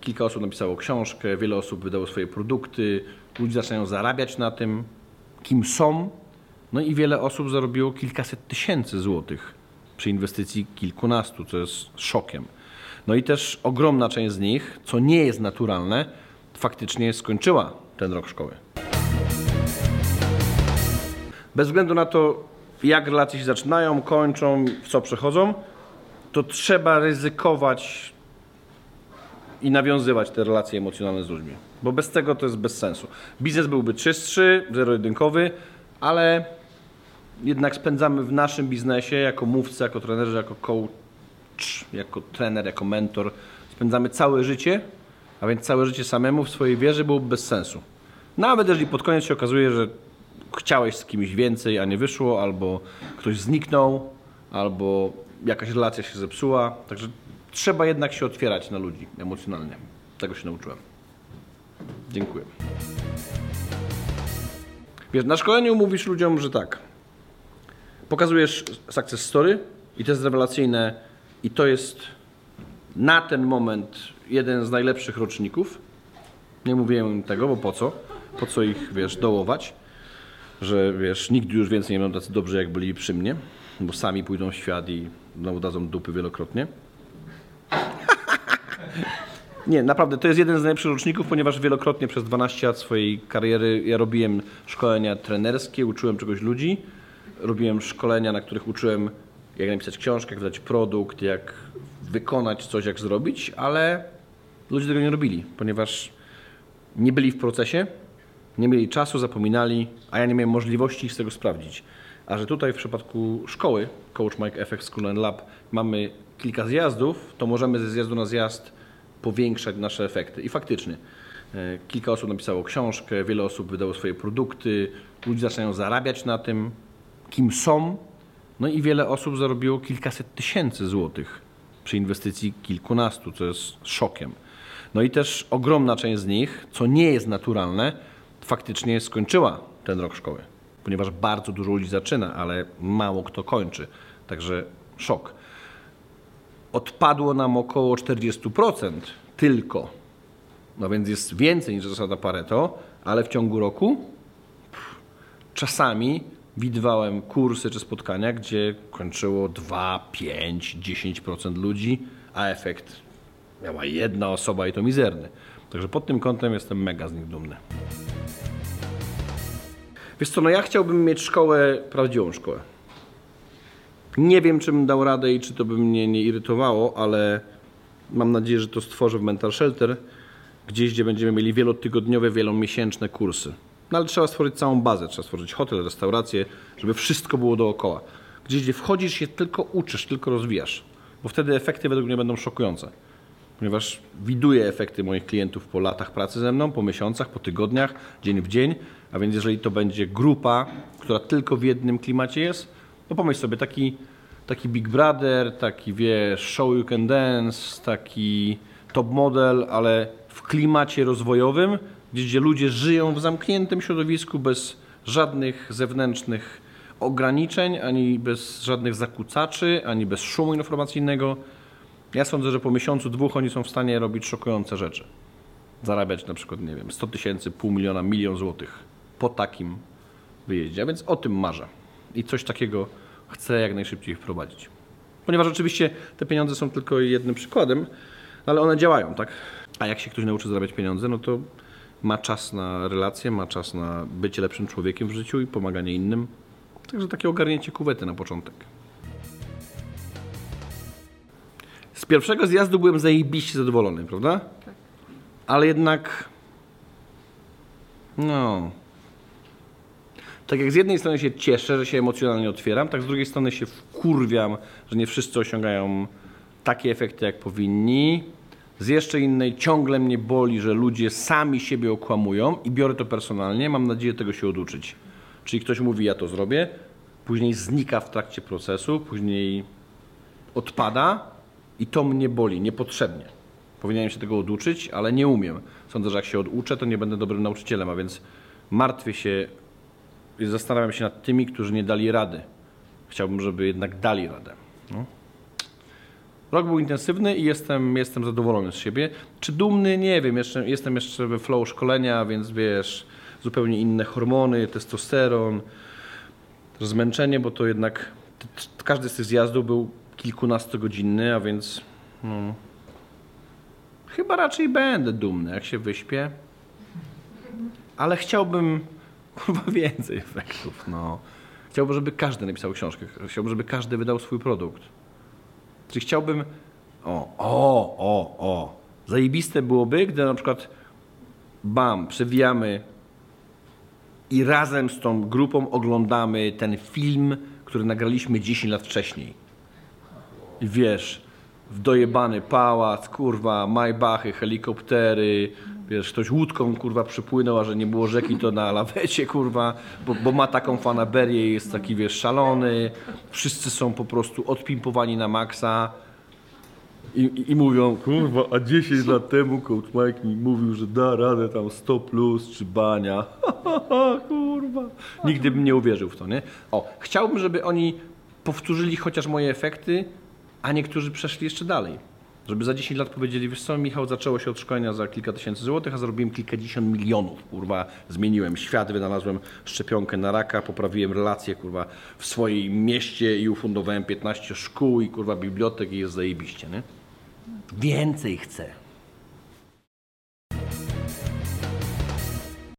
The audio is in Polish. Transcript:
Kilka osób napisało książkę, wiele osób wydało swoje produkty, ludzie zaczynają zarabiać na tym, kim są. No i wiele osób zarobiło kilkaset tysięcy złotych przy inwestycji kilkunastu, co jest szokiem. No i też ogromna część z nich, co nie jest naturalne, faktycznie skończyła ten rok szkoły. Bez względu na to, jak relacje się zaczynają, kończą, w co przechodzą, to trzeba ryzykować i nawiązywać te relacje emocjonalne z ludźmi. Bo bez tego to jest bez sensu. Biznes byłby czystszy, zero-jedynkowy, ale jednak spędzamy w naszym biznesie jako mówcy, jako trenerzy, jako coach, jako trener, jako mentor, spędzamy całe życie, a więc całe życie samemu w swojej wierze byłoby bez sensu. Nawet jeżeli pod koniec się okazuje, że chciałeś z kimś więcej, a nie wyszło, albo ktoś zniknął, albo jakaś relacja się zepsuła. Także trzeba jednak się otwierać na ludzi emocjonalnie. Tego się nauczyłem. Dziękuję. Wiesz, na szkoleniu mówisz ludziom, że tak. Pokazujesz success story i to jest rewelacyjne i to jest na ten moment jeden z najlepszych roczników. Nie mówiłem im tego, bo po co? Po co ich, wiesz, dołować? Że, wiesz, nigdy już więcej nie będą tacy dobrzy, jak byli przy mnie, bo sami pójdą w świat i znowu dadzą dupy wielokrotnie. Nie, naprawdę, to jest jeden z najlepszych roczników, ponieważ wielokrotnie przez 12 lat swojej kariery ja robiłem szkolenia trenerskie, uczyłem czegoś ludzi, robiłem szkolenia, na których uczyłem jak napisać książkę, jak wydać produkt, jak wykonać coś, jak zrobić, ale ludzie tego nie robili, ponieważ nie byli w procesie, nie mieli czasu, zapominali, a ja nie miałem możliwości ich z tego sprawdzić. A że tutaj w przypadku szkoły, Coach Mike FX School and Lab, mamy kilka zjazdów, to możemy ze zjazdu na zjazd powiększać nasze efekty. I faktycznie, e, kilka osób napisało książkę, wiele osób wydało swoje produkty, ludzie zaczynają zarabiać na tym, kim są, no i wiele osób zarobiło kilkaset tysięcy złotych przy inwestycji kilkunastu, co jest szokiem. No i też ogromna część z nich, co nie jest naturalne, faktycznie skończyła ten rok szkoły, ponieważ bardzo dużo ludzi zaczyna, ale mało kto kończy. Także szok. Odpadło nam około 40% tylko. No więc jest więcej niż zasada Pareto, ale w ciągu roku czasami widywałem kursy czy spotkania, gdzie kończyło 2, 5, 10% ludzi, a efekt miała jedna osoba i to mizerny. Także pod tym kątem jestem mega z nich dumny. Wiesz co, no ja chciałbym mieć szkołę, prawdziwą szkołę. Nie wiem, czy bym dał radę i czy to by mnie nie irytowało, ale mam nadzieję, że to stworzę w Mental Shelter, gdzieś, gdzie będziemy mieli wielotygodniowe, wielomiesięczne kursy. No ale trzeba stworzyć całą bazę, trzeba stworzyć hotel, restaurację, żeby wszystko było dookoła. Gdzieś, gdzie wchodzisz się tylko uczysz, tylko rozwijasz. Bo wtedy efekty według mnie będą szokujące. Ponieważ widuję efekty moich klientów po latach pracy ze mną, po miesiącach, po tygodniach, dzień w dzień. A więc jeżeli to będzie grupa, która tylko w jednym klimacie jest, no pomyśl sobie, taki, taki Big Brother, taki wiesz, Show You Can Dance, taki top model, ale w klimacie rozwojowym, gdzie ludzie żyją w zamkniętym środowisku bez żadnych zewnętrznych ograniczeń, ani bez żadnych zakłócaczy, ani bez szumu informacyjnego. Ja sądzę, że po miesiącu, dwóch oni są w stanie robić szokujące rzeczy. Zarabiać na przykład, nie wiem, 100 tysięcy, pół miliona, milion złotych po takim wyjeździe. A więc o tym marzę. I coś takiego chcę jak najszybciej wprowadzić. Ponieważ oczywiście te pieniądze są tylko jednym przykładem, ale one działają, tak? A jak się ktoś nauczy zarabiać pieniądze, no to ma czas na relacje, ma czas na bycie lepszym człowiekiem w życiu i pomaganie innym. Także takie ogarnięcie kuwety na początek. Z pierwszego zjazdu byłem zajebiście zadowolony, prawda? Tak. Ale jednak... No... Tak jak z jednej strony się cieszę, że się emocjonalnie otwieram, tak z drugiej strony się wkurwiam, że nie wszyscy osiągają takie efekty, jak powinni. Z jeszcze innej ciągle mnie boli, że ludzie sami siebie okłamują i biorę to personalnie. Mam nadzieję tego się oduczyć. Czyli ktoś mówi, ja to zrobię, później znika w trakcie procesu, później odpada i to mnie boli niepotrzebnie. Powinienem się tego oduczyć, ale nie umiem. Sądzę, że jak się oduczę, to nie będę dobrym nauczycielem, a więc martwię się zastanawiam się nad tymi, którzy nie dali rady. Chciałbym, żeby jednak dali radę. No. Rok był intensywny i jestem, jestem zadowolony z siebie. Czy dumny? Nie wiem. Jeszcze, jestem jeszcze we flow szkolenia, więc wiesz, zupełnie inne hormony, testosteron, zmęczenie, bo to jednak każdy z tych zjazdów był kilkunastogodzinny, a więc no, chyba raczej będę dumny, jak się wyśpię. Ale chciałbym kurwa więcej efektów. No. Chciałbym, żeby każdy napisał książkę. Chciałbym, żeby każdy wydał swój produkt. Czyli chciałbym. O, o, o, o. Zajebiste byłoby, gdy na przykład bam, przewijamy i razem z tą grupą oglądamy ten film, który nagraliśmy 10 lat wcześniej. I wiesz, w dojebany pałac, kurwa, majbachy, helikoptery, wiesz, ktoś łódką, kurwa, przypłynął, a że nie było rzeki, to na lawecie, kurwa, bo, bo ma taką fanaberię jest taki, wiesz, szalony. Wszyscy są po prostu odpimpowani na maksa. I, i, I mówią, kurwa, a 10 lat temu coach Mike mi mówił, że da radę tam 100 plus czy bania. kurwa. Nigdy bym nie uwierzył w to, nie? O, chciałbym, żeby oni powtórzyli chociaż moje efekty, a niektórzy przeszli jeszcze dalej. Żeby za 10 lat powiedzieli, wiesz co, Michał, zaczęło się od szkolenia za kilka tysięcy złotych, a zarobiłem kilkadziesiąt milionów, kurwa. Zmieniłem świat, wynalazłem szczepionkę na raka, poprawiłem relacje, kurwa, w swoim mieście i ufundowałem 15 szkół i, kurwa, bibliotek i jest zajebiście, nie? Więcej chcę.